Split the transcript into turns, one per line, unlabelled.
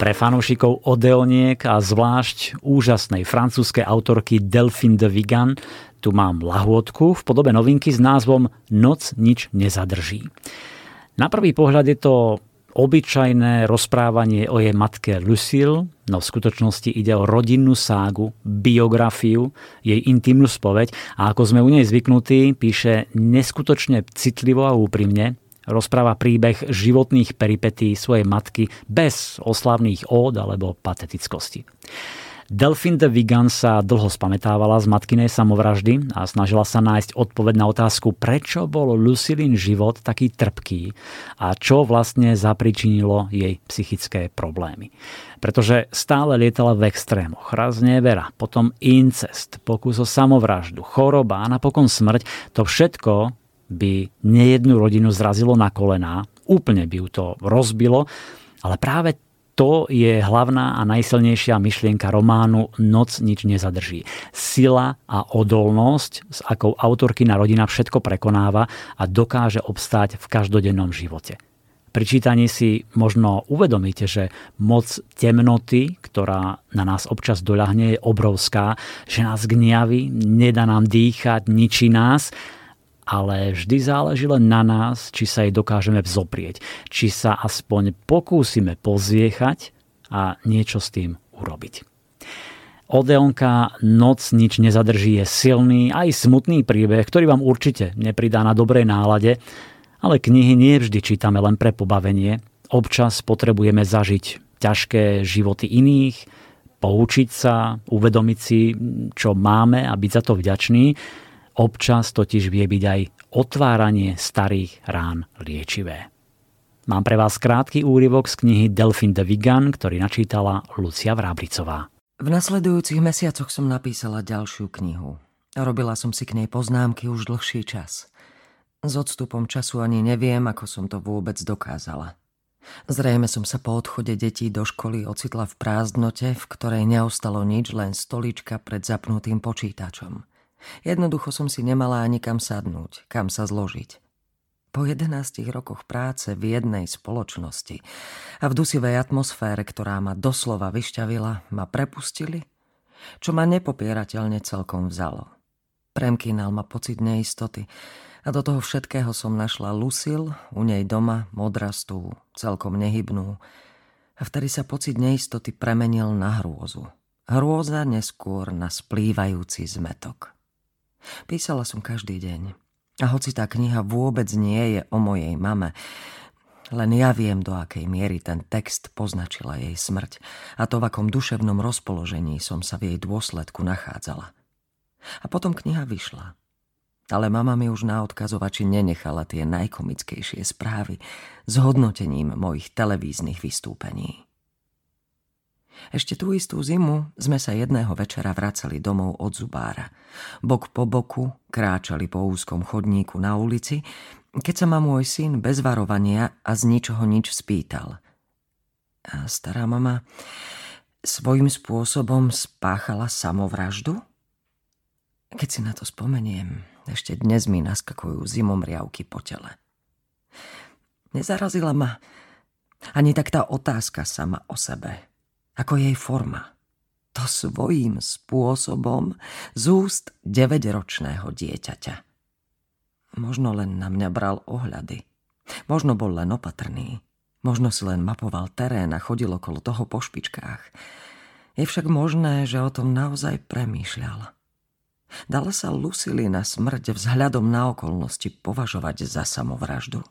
Pre fanúšikov Odeoniek a zvlášť úžasnej francúzskej autorky Delphine de Vigan tu mám lahôdku v podobe novinky s názvom Noc nič nezadrží. Na prvý pohľad je to obyčajné rozprávanie o jej matke Lucille, no v skutočnosti ide o rodinnú ságu, biografiu, jej intimnú spoveď a ako sme u nej zvyknutí, píše neskutočne citlivo a úprimne, rozpráva príbeh životných peripetí svojej matky bez oslavných ód alebo patetickosti. Delphine de Vigan sa dlho spametávala z matkinej samovraždy a snažila sa nájsť odpoveď na otázku, prečo bol Lucilin život taký trpký a čo vlastne zapričinilo jej psychické problémy. Pretože stále lietala v extrémoch. Raz nevera, potom incest, pokus o samovraždu, choroba a napokon smrť. To všetko by nejednu rodinu zrazilo na kolená, úplne by ju to rozbilo, ale práve to je hlavná a najsilnejšia myšlienka románu Noc nič nezadrží. Sila a odolnosť, s akou autorkina rodina všetko prekonáva a dokáže obstáť v každodennom živote. Pri čítaní si možno uvedomíte, že moc temnoty, ktorá na nás občas doľahne, je obrovská, že nás gniaví, nedá nám dýchať, ničí nás ale vždy záleží len na nás, či sa jej dokážeme vzoprieť, či sa aspoň pokúsime pozviechať a niečo s tým urobiť. Odeonka Noc nič nezadrží je silný aj smutný príbeh, ktorý vám určite nepridá na dobrej nálade, ale knihy nie vždy čítame len pre pobavenie. Občas potrebujeme zažiť ťažké životy iných, poučiť sa, uvedomiť si, čo máme a byť za to vďačný Občas totiž vie byť aj otváranie starých rán liečivé. Mám pre vás krátky úryvok z knihy Delphine de Vigan, ktorý načítala Lucia Vrábricová.
V nasledujúcich mesiacoch som napísala ďalšiu knihu. Robila som si k nej poznámky už dlhší čas. S odstupom času ani neviem, ako som to vôbec dokázala. Zrejme som sa po odchode detí do školy ocitla v prázdnote, v ktorej neostalo nič, len stolička pred zapnutým počítačom. Jednoducho som si nemala ani kam sadnúť, kam sa zložiť. Po 11 rokoch práce v jednej spoločnosti a v dusivej atmosfére, ktorá ma doslova vyšťavila, ma prepustili, čo ma nepopierateľne celkom vzalo. Premkínal ma pocit neistoty a do toho všetkého som našla Lucil, u nej doma, modrastú, celkom nehybnú. A vtedy sa pocit neistoty premenil na hrôzu. Hrôza neskôr na splývajúci zmetok. Písala som každý deň. A hoci tá kniha vôbec nie je o mojej mame, len ja viem, do akej miery ten text poznačila jej smrť a to, v akom duševnom rozpoložení som sa v jej dôsledku nachádzala. A potom kniha vyšla. Ale mama mi už na odkazovači nenechala tie najkomickejšie správy s hodnotením mojich televíznych vystúpení. Ešte tú istú zimu sme sa jedného večera vracali domov od zubára. Bok po boku kráčali po úzkom chodníku na ulici, keď sa ma môj syn bez varovania a z ničoho nič spýtal. A stará mama svojím spôsobom spáchala samovraždu? Keď si na to spomeniem, ešte dnes mi naskakujú zimomriavky po tele. Nezarazila ma ani tak tá otázka sama o sebe – ako jej forma. To svojím spôsobom z úst 9-ročného dieťaťa. Možno len na mňa bral ohľady. Možno bol len opatrný. Možno si len mapoval terén a chodil okolo toho po špičkách. Je však možné, že o tom naozaj premýšľal. Dala sa Lucily na smrť vzhľadom na okolnosti považovať za samovraždu?